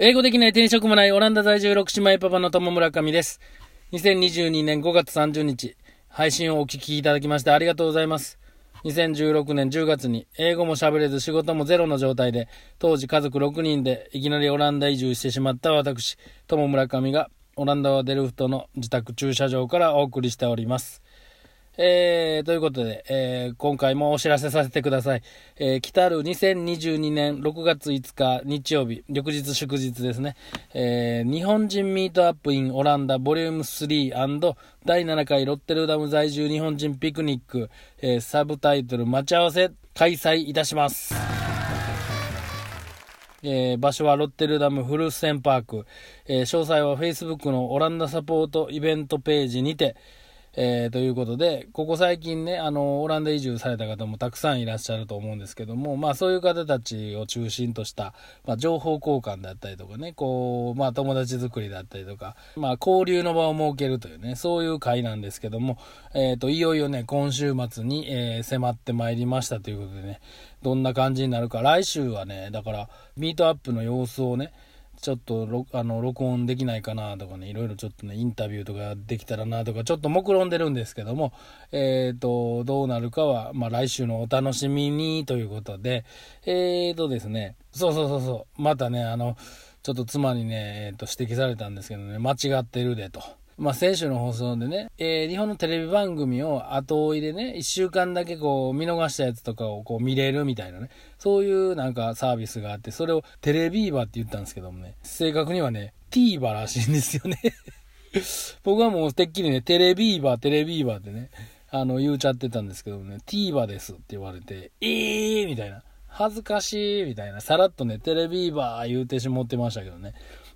英語できない転職もないオランダ在住6姉妹パパの友村上です。2022年5月30日、配信をお聞きいただきましてありがとうございます。2016年10月に英語も喋れず仕事もゼロの状態で、当時家族6人でいきなりオランダ移住してしまった私、友村上がオランダはデルフトの自宅駐車場からお送りしております。えー、ということで、えー、今回もお知らせさせてください。えー、来たる2022年6月5日日曜日、翌日祝日ですね。えー、日本人ミートアップインオランダボリューム3第7回ロッテルダム在住日本人ピクニック、えー、サブタイトル待ち合わせ開催いたします。えー、場所はロッテルダムフルセンパーク、えー、詳細は Facebook のオランダサポートイベントページにて、えー、ということで、ここ最近ね、あの、オランダ移住された方もたくさんいらっしゃると思うんですけども、まあそういう方たちを中心とした、まあ情報交換だったりとかね、こう、まあ友達作りだったりとか、まあ交流の場を設けるというね、そういう会なんですけども、えっ、ー、と、いよいよね、今週末に、えー、迫ってまいりましたということでね、どんな感じになるか、来週はね、だから、ミートアップの様子をね、ちょっとあの録音できないかなとかね、いろいろちょっとね、インタビューとかできたらなとか、ちょっと目論んでるんですけども、えっ、ー、と、どうなるかは、まあ来週のお楽しみにということで、えっ、ー、とですね、そうそうそうそう、またね、あの、ちょっと妻にね、えっ、ー、と、指摘されたんですけどね、間違ってるでと。まあ、先週の放送でね、えー、日本のテレビ番組を後追いでね、一週間だけこう、見逃したやつとかをこう見れるみたいなね、そういうなんかサービスがあって、それをテレビーバーって言ったんですけどもね、正確にはね、ティーバらしいんですよね 僕はもうてっきりね、テレビーバー、テレビーバーってね、あの、言うちゃってたんですけどもね、ティーバですって言われて、えーみたいな。恥ずかしいみたいな。さらっとね、テレビーバー言うてしもってましたけどね。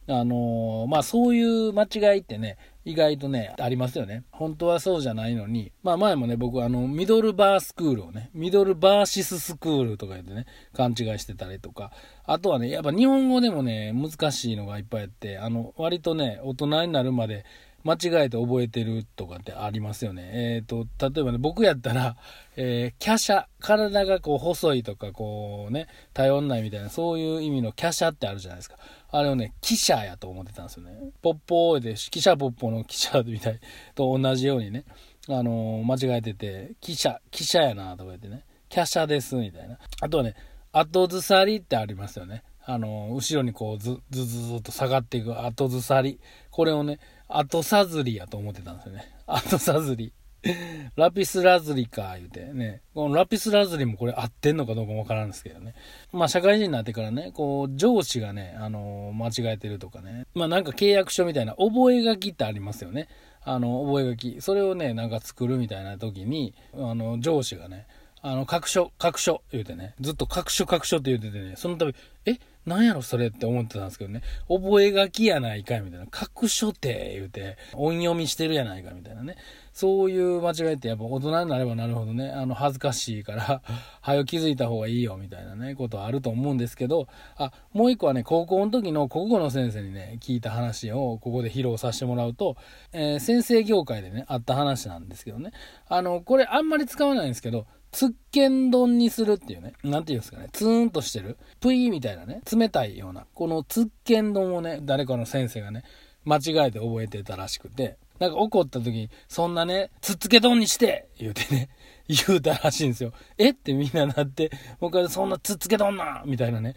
あのー、まあそういう間違いってね、意外とね、ありますよね。本当はそうじゃないのに、まあ前もね、僕あの、ミドルバースクールをね、ミドルバーシススクールとか言ってね、勘違いしてたりとか、あとはね、やっぱ日本語でもね、難しいのがいっぱいあって、あの、割とね、大人になるまで、間違えて覚えてるとかってありますよね。えっ、ー、と、例えばね、僕やったら、えー、華奢、体がこう細いとか、こうね、頼んないみたいな、そういう意味の華奢ってあるじゃないですか。あれをね、汽車やと思ってたんですよね。ポッポーで、汽車ポッポの汽車みたいと同じようにね、あのー、間違えてて、汽車、汽車やなとか言ってね、華奢です、みたいな。あとはね、後ずさりってありますよね。あのー、後ろにこうず、ずずずっと下がっていく後ずさり。これをね、後さずりやと思ってたんですよね。後さずり。ラピスラズリか、言うてね。このラピスラズリもこれ合ってんのかどうかもわからんですけどね。まあ社会人になってからね、こう、上司がね、あのー、間違えてるとかね。まあなんか契約書みたいな覚書ってありますよね。あの、覚書。それをね、なんか作るみたいな時に、あの、上司がね、あの、各所、各所言うてね、ずっと各所各所って言うててね、その度、え、なんやろそれって思ってたんですけどね、覚書きやないかいみたいな、各所って言うて、音読みしてるやないかみたいなね。そういう間違いってやっぱ大人になればなるほどね、あの、恥ずかしいから、はよ気づいた方がいいよみたいなね、ことはあると思うんですけど、あ、もう一個はね、高校の時の国語の先生にね、聞いた話をここで披露させてもらうと、えー、先生業界でね、あった話なんですけどね、あの、これあんまり使わないんですけど、つっけん丼にするっていうね、なんていうんですかね、ツーンとしてる、ぷいみたいなね、冷たいような、このつっけん丼をね、誰かの先生がね、間違えて覚えてたらしくて、なんか怒った時に、そんなね、つっつけ丼にして言うてね、言うたらしいんですよ。えってみんななって、僕はそんなつっつけ丼なみたいなね、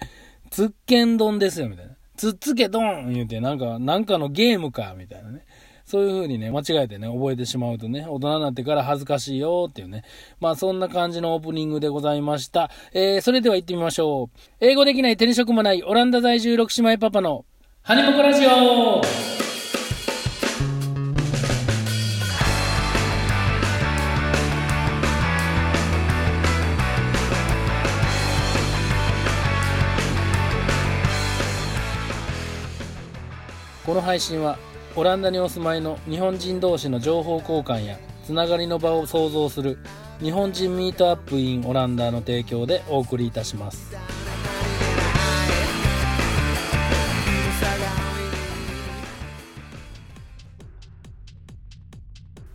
つっけん丼ですよ、みたいな。つっつけ丼言うて、なんか、なんかのゲームか、みたいなね。そういう風にね、間違えてね、覚えてしまうとね、大人になってから恥ずかしいよっていうね。まあそんな感じのオープニングでございました。えー、それでは行ってみましょう。英語できない手に職もないオランダ在住6姉妹パパのハニモコラジオこの配信はオランダにお住まいの日本人同士の情報交換やつながりの場を創造する日本人ミートアップインオランダの提供でお送りいたします。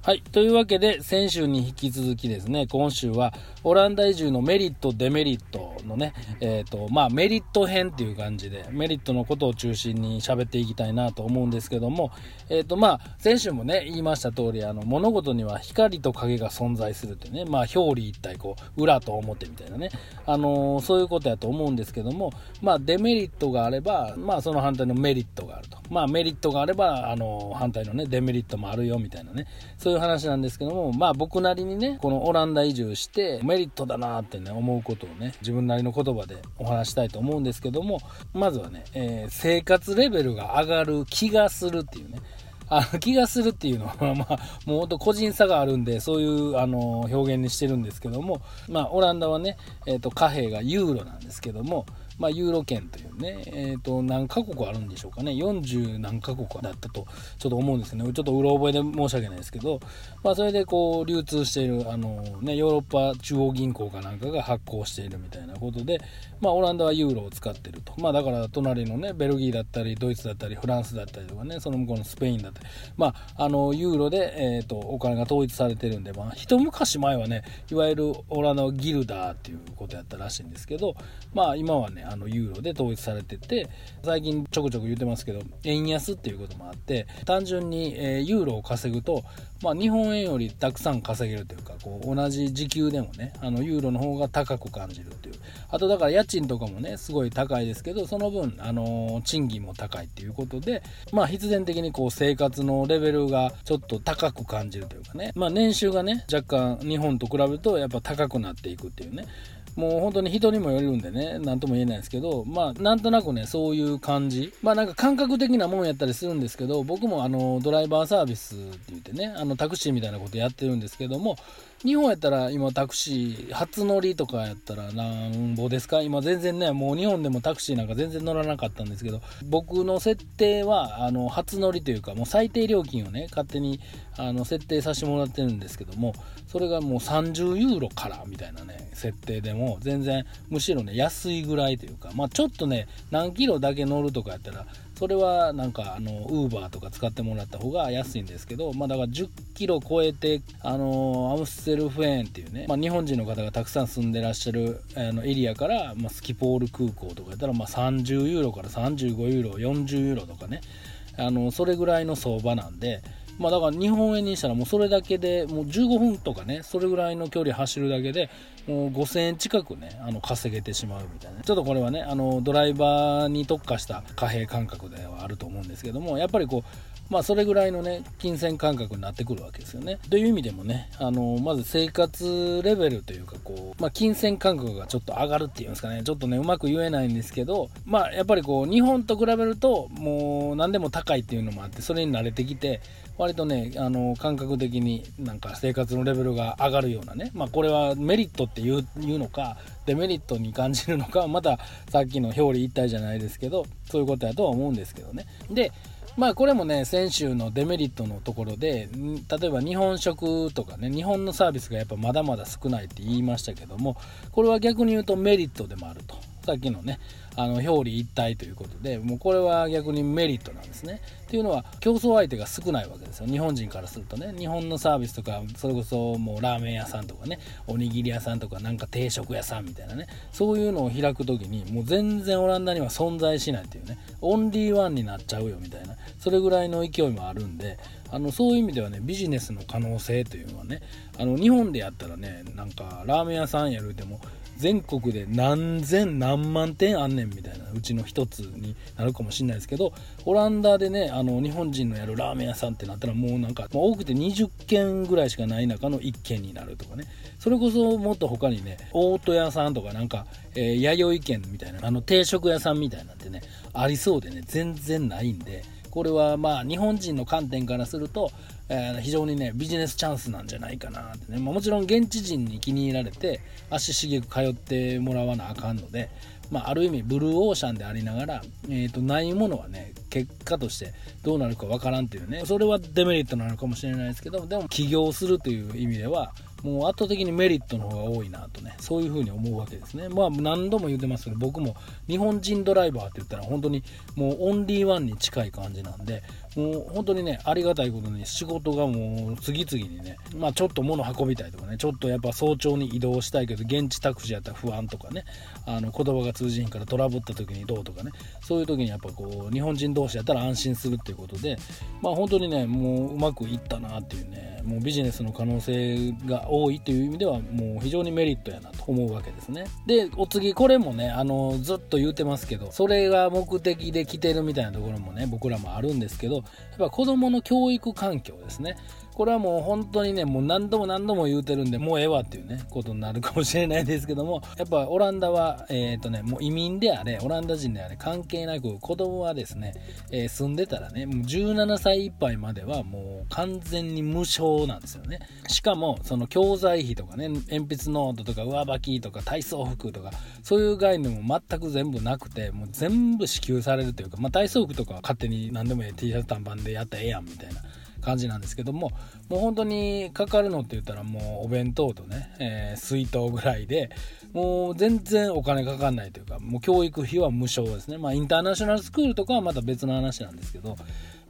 はい。というわけで、先週に引き続きですね、今週はオランダ移住のメリット、デメリットのね、えっ、ー、と、まあ、メリット編っていう感じで、メリットのことを中心に喋っていきたいなと思うんですけども、えっ、ー、と、まあ、先週もね、言いました通り、あの、物事には光と影が存在するってね、まあ、表裏一体、こう、裏と表みたいなね、あのー、そういうことやと思うんですけども、まあ、デメリットがあれば、まあ、その反対のメリットがあると。まあ、メリットがあれば、あの、反対のね、デメリットもあるよ、みたいなね、そういう話なんですけども、まあ、僕なりにね、このオランダ移住して、メリットだなってね、思うことをね、自分なりの言葉でお話したいと思うんですけども、まずはね、えー、生活レベルが上がる気がするっていうね、あ気がするっていうのは、まあ、もうほんと個人差があるんで、そういうあの表現にしてるんですけども、まあ、オランダはね、えっ、ー、と、貨幣がユーロなんですけども、まあ、ユーロ圏というね、えー、と何カ国あるんでしょうかね。40何カ国だったとちょっと思うんですけどね。ちょっとうろ覚えで申し訳ないですけど、まあ、それでこう流通しているあの、ね、ヨーロッパ中央銀行かなんかが発行しているみたいなことで、まあ、オランダはユーロを使ってると、まあ、だから隣のねベルギーだったりドイツだったりフランスだったりとかねその向こうのスペインだったり、まあ、あのユーロで、えー、とお金が統一されてるんで、まあ、一昔前はねいわゆるオランダはギルダーっていうことやったらしいんですけど、まあ、今はねあのユーロで統一されてて最近ちょくちょく言ってますけど円安っていうこともあって単純に、えユーロを稼ぐと、まあ、日本円よりたくさん稼げるというかこう同じ時給でもねあのユーロの方が高く感じるっていう。あとだから家賃とかもねすごい高いですけどその分、あの賃金も高いっていうことでまあ必然的にこう生活のレベルがちょっと高く感じるというかね。まあ年収がね若干日本と比べるとやっぱ高くなっていくっていうね。もう本当に人にもよるんでね、なんとも言えないですけど、まあ、なんとなくね、そういう感じ。まあ、なんか感覚的なもんやったりするんですけど、僕もあの、ドライバーサービスって言ってね、あの、タクシーみたいなことやってるんですけども、日本やったら今タクシー、初乗りとかやったらなんぼですか？今全然ね、もう日本でもタクシーなんか全然乗らなかったんですけど、僕の設定は、あの、初乗りというか、もう最低料金をね、勝手に、あの、設定させてもらってるんですけども、それがもう30ユーロからみたいなね、設定でも、全然、むしろね、安いぐらいというか、まあちょっとね、何キロだけ乗るとかやったら、それはなんかあのウーバーとか使ってもらった方が安いんですけど、まあ、だから10キロ超えてあのアムステルフェーンっていうね、まあ、日本人の方がたくさん住んでらっしゃるあのエリアから、まあ、スキポール空港とかやったら、まあ、30ユーロから35ユーロ40ユーロとかね。あのそれぐらいの相場なんでまあだから日本円にしたらもうそれだけでもう15分とかねそれぐらいの距離走るだけでもう5000円近くねあの稼げてしまうみたいな。ちょっとこれはねあのドライバーに特化した貨幣感覚ではあると思うんですけどもやっぱりこうまあそれぐらいのね金銭感覚になってくるわけですよね。という意味でもねあのまず生活レベルというかこう、まあ、金銭感覚がちょっと上がるっていうんですかねちょっとねうまく言えないんですけどまあやっぱりこう日本と比べるともう何でも高いっていうのもあってそれに慣れてきて割とねあの感覚的になんか生活のレベルが上がるようなねまあこれはメリットっていういうのかデメリットに感じるのかまたさっきの表裏一体じゃないですけどそういうことやとは思うんですけどねでまあこれもね先週のデメリットのところで例えば日本食とかね日本のサービスがやっぱまだまだ少ないって言いましたけどもこれは逆に言うとメリットでもあると。さっきのねあの表裏一体ということでもうこれは逆にメリットなんですね。っていうのは競争相手が少ないわけですよ。日本人からするとね。日本のサービスとかそれこそもうラーメン屋さんとかね。おにぎり屋さんとかなんか定食屋さんみたいなね。そういうのを開く時にもう全然オランダには存在しないっていうね。オンリーワンになっちゃうよみたいな。それぐらいの勢いもあるんであのそういう意味ではねビジネスの可能性というのはねあの日本でやったらねなんかラーメン屋さんやるでも全国で何千何万店あんねんみたいなうちの一つになるかもしれないですけどオランダでねあの日本人のやるラーメン屋さんってなったらもうなんか、多くて20軒ぐらいしかない中の1軒になるとかね。それこそもっと他にね大戸屋さんとかなんか、えー、弥生県みたいなあの定食屋さんみたいなんてねありそうでね全然ないんでこれはまあ日本人の観点からすると、えー、非常にねビジネスチャンスなんじゃないかなってね、まあ、もちろん現地人に気に入られて足しげく通ってもらわなあかんので、まあ、ある意味ブルーオーシャンでありながら、えー、とないものはね結果としてどうなるかわからんっていうね。それはデメリットなのかもしれないですけどでも起業するという意味ではもう圧倒的にメリットの方が多いなとねそういうふうに思うわけですね。まあ何度も言ってますけど僕も日本人ドライバーって言ったら本当にもうオンリーワンに近い感じなんでもう本当にねありがたいことに仕事がもう次々にねまあちょっと物運びたいとかねちょっとやっぱ早朝に移動したいけど現地タクシーやったら不安とかねあの言葉が通じひんからトラブった時にどうとかねそういう時にやっぱこう日本人同士やったら安心するっていうことでまあ本当にねもううまくいったなっていうねもうビジネスの可能性が多いっていう意味ではもう非常にメリットやなと思うわけですね。でお次これもねあのずっと言うてますけどそれが目的で来てるみたいなところもね僕らもあるんですけどやっぱ子供の教育環境ですね。これはもう本当にね、もう何度も何度も言うてるんで、もうええわっていうね、ことになるかもしれないですけども、やっぱオランダは、えっ、ー、とね、もう移民であれ、オランダ人であれ、関係なく、子供はですね、えー、住んでたらね、もう17歳いっぱいまではもう完全に無償なんですよね。しかも、その教材費とかね、鉛筆ノートとか上履きとか体操服とか、そういう概念も全く全部なくて、もう全部支給されるというか、まあ体操服とかは勝手に何でもええ T シャツ短パンでやったらええやんみたいな。感じなんですけどももう本当にかかるのって言ったらもうお弁当とね、えー、水筒ぐらいでもう全然お金かかんないというかもう教育費は無償ですね。まあインターナショナルスクールとかはまた別の話なんですけど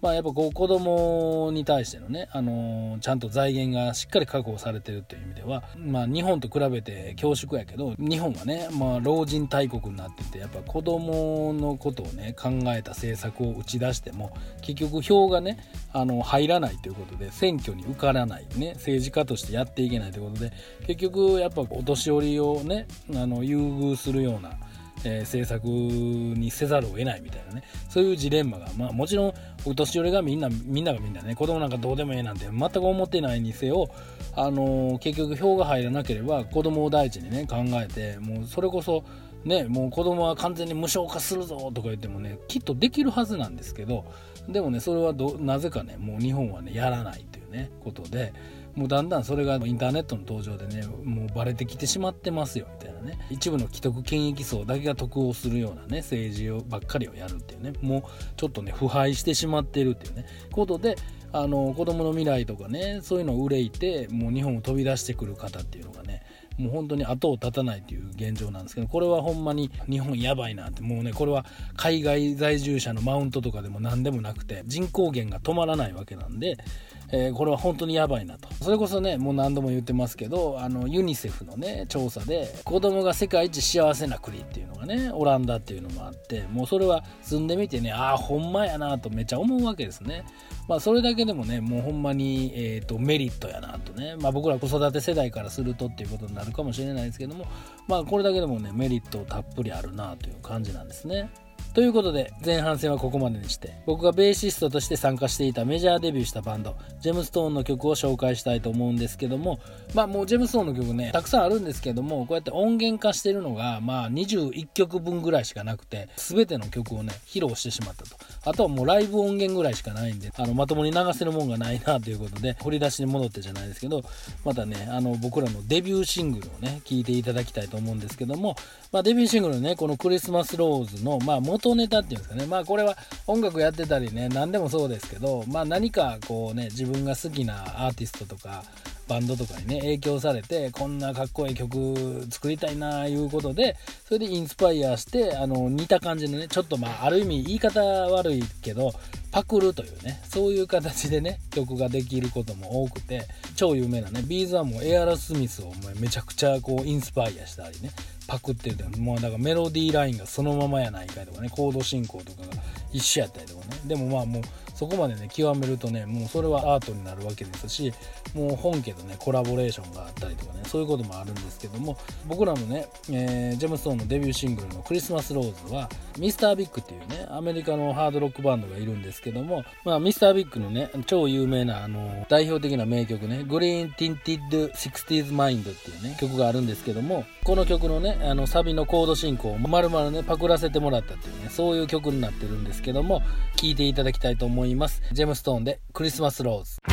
まあ、やっぱこう子供に対してのね、あのー、ちゃんと財源がしっかり確保されてるという意味では、まあ、日本と比べて恐縮やけど日本はね、まあ、老人大国になっててやっぱ子供のことをね考えた政策を打ち出しても結局票がねあの入らないということで選挙に受からない、ね、政治家としてやっていけないということで結局やっぱお年寄りをねあの優遇するようなえー、政策にせざるを得ないみたいなねそういうジレンマが、まあ、もちろんお年寄りがみんなみんながみんなね子供なんかどうでもええなんて全く思ってないにせよ、あのー、結局票が入らなければ子供を第一にね考えてもうそれこそねもう子供は完全に無償化するぞとか言ってもねきっとできるはずなんですけどでもねそれはどなぜかねもう日本はねやらないというねことで。もうだんだんそれがインターネットの登場でねもうバレてきてしまってますよみたいなね。一部の既得権益層だけが得をするようなね政治をばっかりをやるっていうね。もうちょっとね腐敗してしまってるっていうね。ことであの子供の未来とかねそういうのを憂いてもう日本を飛び出してくる方っていうのがねもう本当に後を絶たないという現状なんですけどこれはほんまに日本やばいなってもうねこれは海外在住者のマウントとかでも何でもなくて人口減が止まらないわけなんでえー、これは本当にやばいなと。それこそねもう何度も言ってますけどあのユニセフのね調査で子供が世界一幸せな国っていうのがねオランダっていうのもあってもうそれは住んでみてねああほんまやなとめっちゃ思うわけですね。まあそれだけでもねもうほんまに、えーと、メリットやなとね。まあ僕ら子育て世代からするとっていうことになるかもしれないですけどもまあこれだけでもねメリットたっぷりあるなという感じなんですね。ということで前半戦はここまでにして僕がベーシストとして参加していたメジャーデビューしたバンドジェムストーンの曲を紹介したいと思うんですけどもまあもうジェムストーンの曲ねたくさんあるんですけどもこうやって音源化してるのがまあ21曲分ぐらいしかなくて全ての曲をね披露してしまったと。あとはもうライブ音源ぐらいしかないんであのまともに流せるもんがないなということで掘り出しに戻ってじゃないですけどまたねあの僕らのデビューシングルをね聴いていただきたいと思うんですけどもまあデビューシングルねこのクリスマスローズのまあ元ネタっていうんですかね。まあこれは音楽やってたりね何でもそうですけどまあ何かこうね自分が好きなアーティストとかバンドとかにね影響されてこんなかっこいい曲作りたいなあいうことでそれでインスパイアしてあの似た感じのねちょっとまあある意味言い方悪いけどパクるというねそういう形でね曲ができることも多くて超有名なねビーズはもうエアロスミスをめちゃくちゃこうインスパイアしたりねパクってるもうだからメロディーラインがそのままやないかとかねコード進行とかが一緒やったりとかね。でもまあもうそこまでね極めるとねもうそれはアートになるわけですしもう本家とねコラボレーションがあったりとかねそういうこともあるんですけども僕らのね、えー、ジェムストーンのデビューシングルの「クリスマスローズは」ミスタービッグっていうねアメリカのハードロックバンドがいるんですけども、まあ、ミスタービッグのね超有名なあの代表的な名曲ね「 Green-Tinted 60s マインド」っていうね曲があるんですけどもこの曲のねあのサビのコード進行を丸々ねパクらせてもらったっていうねそういう曲になってるんですけども聴いていただきたいと思います。ジェムストーンでクリスマスローズ。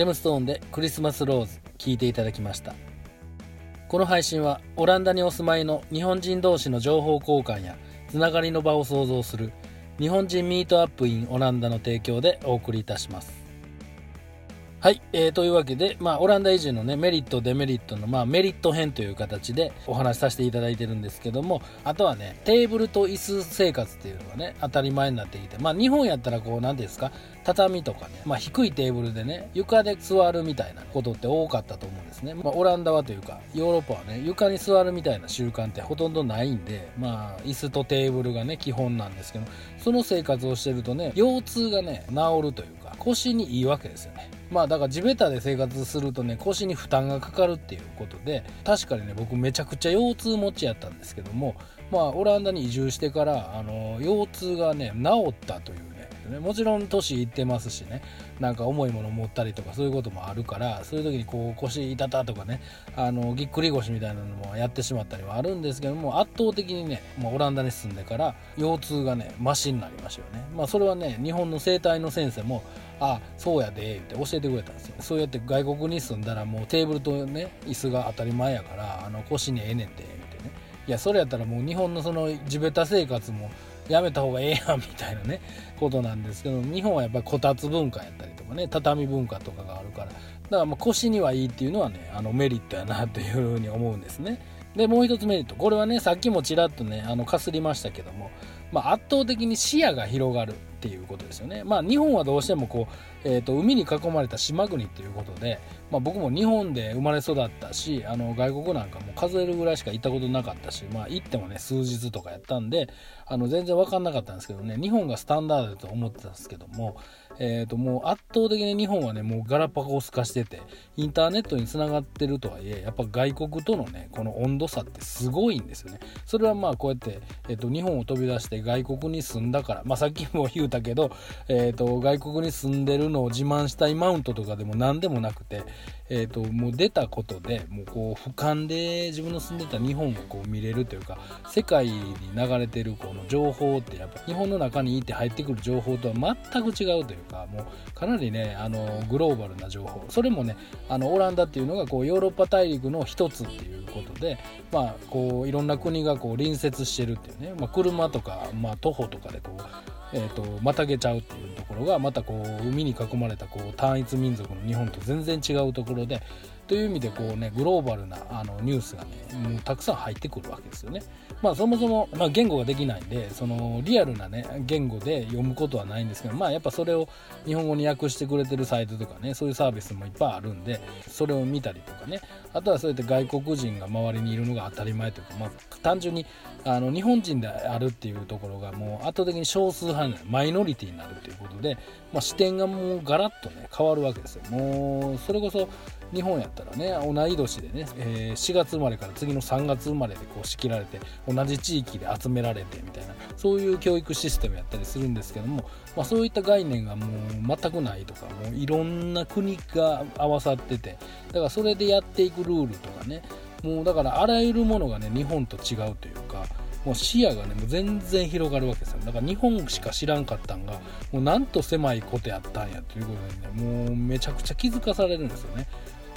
ジェムストーンでクリスマスローズ聴いていただきました。この配信はオランダにお住まいの日本人同士の情報交換やつながりの場を創造する日本人ミートアップインオランダの提供でお送りいたします。はい、えー、というわけで、まあ、オランダ移住のね、メリット、デメリットの、まあ、メリット編という形でお話しさせていただいてるんですけども、あとはね、テーブルと椅子生活っていうのがね、当たり前になってきて、まあ、日本やったらこう、なんですか、畳とかね、まあ、低いテーブルでね、床で座るみたいなことって多かったと思うんですね。まあ、オランダはというか、ヨーロッパはね、床に座るみたいな習慣ってほとんどないんで、まあ、椅子とテーブルがね、基本なんですけど、その生活をしてるとね、腰痛がね、治るというか、腰にいいわけですよねまあだから地べたで生活するとね腰に負担がかかるっていうことで確かにね僕めちゃくちゃ腰痛持ちやったんですけどもまあオランダに移住してからあの腰痛がね治ったというねもちろん年いってますしねなんか重いもの持ったりとかそういうこともあるからそういう時にこう腰痛たとかねあのぎっくり腰みたいなのもやってしまったりはあるんですけども圧倒的にね、まあ、オランダに住んでから腰痛がねマシになりましたよね。まあそれはね日本の整体の先生もあそうやでって教えてくれたんですよ。そうやって外国に住んだらもうテーブルとね椅子が当たり前やからあの腰にええねんて言ってね。いやそれやったらもう日本のその地べた生活もやめた方がええやんみたいなねことなんですけど日本はやっぱりこたつ文化やったりとかね畳文化とかがあるから。だからまあ腰にはいいっていうのはねあのメリットやなというふうに思うんですね。でもう一つメリット。これはねさっきもちらっとねあのかすりましたけども、まあ、圧倒的に視野が広がるっていうことですよね。まあ日本はどうしてもこう、えー、と海に囲まれた島国っていうことで、まあ、僕も日本で生まれ育ったしあの外国なんかも数えるぐらいしか行ったことなかったし、まあ、行ってもね数日とかやったんであの全然分かんなかったんですけどね日本がスタンダードだと思ってたんですけども、えー、ともう圧倒的に日本はねもうガラパゴス化しててインターネットにつながってるとはいえやっぱ外国とのねこの温度差ってすごいんですよね。それはまあこうやって、えー、と日本を飛び出して外国に住んだから、まあ、さっきも言うたけど、えー、と外国に住んでるのを自慢したいマウントとかでも何でもなくて、えー、ともう出たことでもうこう俯瞰で自分の住んでた日本をこう見れるというか世界に流れてるこの情報ってやっぱ日本の中にいて入ってくる情報とは全く違うというかもうかなりねあのグローバルな情報。それもねあのオランダっていうのがこうヨーロッパ大陸の一つっていうことでまあこういろんな国がこう隣接してるっていうね、まあ、車とか、まあ、徒歩とかでこうえーと、またげちゃうっていうところがまたこう海に囲まれたこう単一民族の日本と全然違うところでという意味でこうねグローバルなあのニュースがねもうたくさん入ってくるわけですよね。まあそもそも、まあ、言語ができないんでそのリアルなね言語で読むことはないんですけどまあやっぱそれを日本語に訳してくれてるサイトとかねそういうサービスもいっぱいあるんでそれを見たりとかねあとはそうやって外国人が周りにいるのが当たり前というか、まあ、単純にあの日本人であるっていうところがもう圧倒的に少数派になるマイノリティになるということで、まあ、視点がもうガラッとね変わるわけですよもうそれこそ日本やったらね同い年でね、えー、4月生まれから次の3月生まれでこう仕切られて同じ地域で集められてみたいなそういう教育システムやったりするんですけども、まあ、そういった概念がもう全くないとかもういろんな国が合わさっててだからそれでやっていくルールとかねもうだからあらゆるものがね日本と違うというかもう視野がねもう全然広がるわけですよ。だから日本しか知らんかったんがもうなんと狭いことやったんやということでねもうめちゃくちゃ気づかされるんですよね。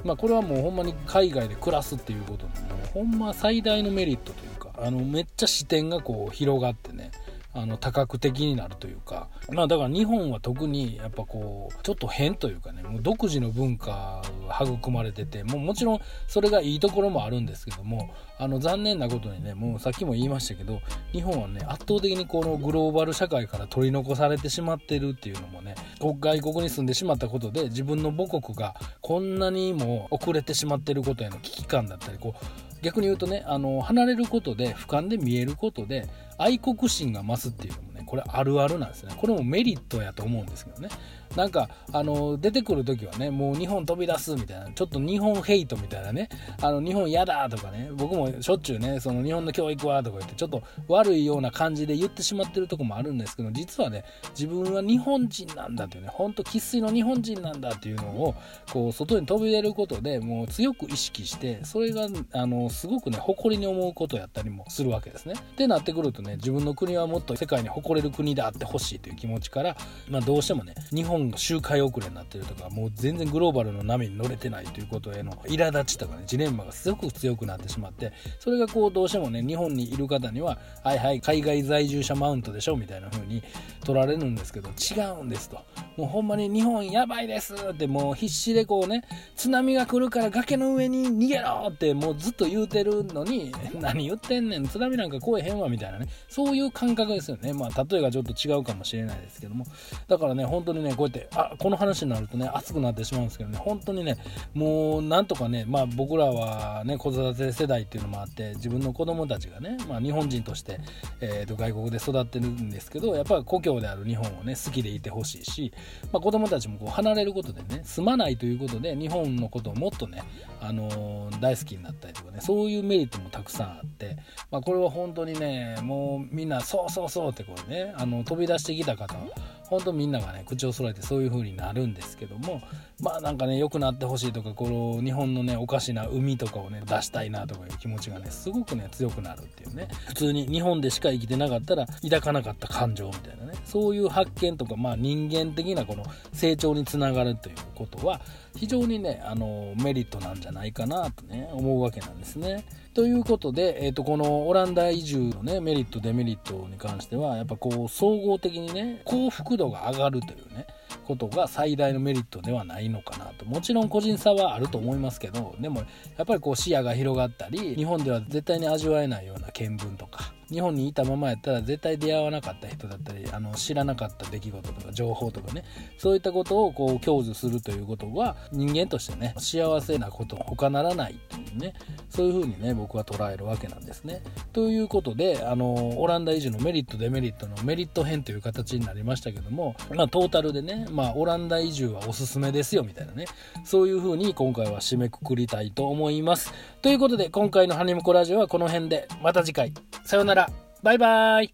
まあこれはもうほんまに海外で暮らすっていうことのもうほんま最大のメリットというかあのめっちゃ視点がこう広がってね。あの多角的になるというか。まあだから日本は特にやっぱこうちょっと変というかねもう独自の文化が育まれててもうもちろんそれがいいところもあるんですけどもあの残念なことにねもうさっきも言いましたけど日本はね圧倒的にこのグローバル社会から取り残されてしまってるっていうのもね外国に住んでしまったことで自分の母国がこんなにも遅れてしまってることへの危機感だったりこう逆に言うとねあの離れることで俯瞰で見えることで愛国心が増すっていうのもこれあるあるなんですねこれもメリットやと思うんですけどねなんか、あの、出てくるときはね、もう日本飛び出すみたいな、ちょっと日本ヘイトみたいなね、あの、日本嫌だとかね、僕もしょっちゅうね、その日本の教育はとか言って、ちょっと悪いような感じで言ってしまってるとこもあるんですけど、実はね、自分は日本人なんだっていうね、ほんと生粋の日本人なんだっていうのを、こう、外に飛び出ることでもう強く意識して、それが、あの、すごくね、誇りに思うことやったりもするわけですね。ってなってくるとね、自分の国はもっと世界に誇れる国であってほしいという気持ちから、まあどうしてもね、日本が周回遅れになってるとかもう全然グローバルの波に乗れてないということへの苛立ちとかねジレンマがすごく強くなってしまってそれがこうどうしてもね日本にいる方にははいはい海外在住者マウントでしょみたいな風に取られるんですけど違うんですと。もうほんまに日本やばいですってもう必死でこうね津波が来るから崖の上に逃げろってもうずっと言うてるのに 何言ってんねん津波なんか来えへんわみたいなねそういう感覚ですよね。まあ例えがちょっと違うかもしれないですけども。だからね本当にねこうやってあこの話になるとね熱くなってしまうんですけどね。本当にねもうなんとかねまあ僕らはね子育て世代っていうのもあって自分の子供たちがね、まあ、日本人として、えー、と外国で育ってるんですけどやっぱり故郷である日本をね好きでいてほしいし、まあ、子供たちもこう離れることでね住まないということで日本のことをもっとね、あのー大好きになったりとかねそういうメリットもたくさんあって、まあ、これは本当にねもうみんなそうそうそうってこうねあの飛び出してきた方は本当みんながね口を揃えてそういう風になるんですけどもまあなんかね良くなってほしいとかこの日本のねおかしな海とかをね出したいなとかいう気持ちがねすごくね強くなるっていうね普通に日本でしか生きてなかったら抱かなかった感情みたいなねそういう発見とかまあ人間的なこの成長につながるということは非常にねあのメリットなんじゃないかなとね思うわけなんですね。ということで、えー、とこのオランダ移住のねメリットデメリットに関してはやっぱこう総合的にね幸福度が上がるというねことが最大のメリットではないのかなともちろん個人差はあると思いますけどでもやっぱりこう視野が広がったり日本では絶対に味わえないような見聞とか日本にいたままやったら絶対出会わなかった人だったりあの知らなかった出来事とか情報とかねそういったことをこう享受するということは人間としてね幸せなこと他ならないっていうねそういうふうにね僕は捉えるわけなんですね。ということであのオランダ移住のメリットデメリットのメリット編という形になりましたけども、まあ、トータルでね、まあ、オランダ移住はおすすめですよみたいなねそういうふうに今回は締めくくりたいと思います。ということで今回のハニムコラジオはこの辺でまた次回さようなら。バイバイ。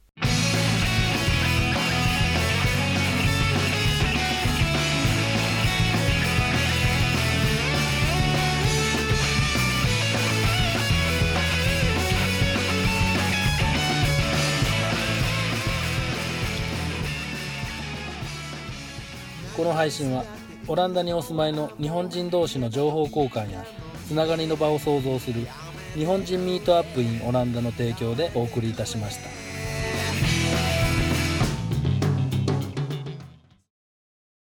この配信はオランダにお住まいの日本人同士の情報交換やつながりの場を創造する日本人ミートアップインオランダの提供でお送りいたしました。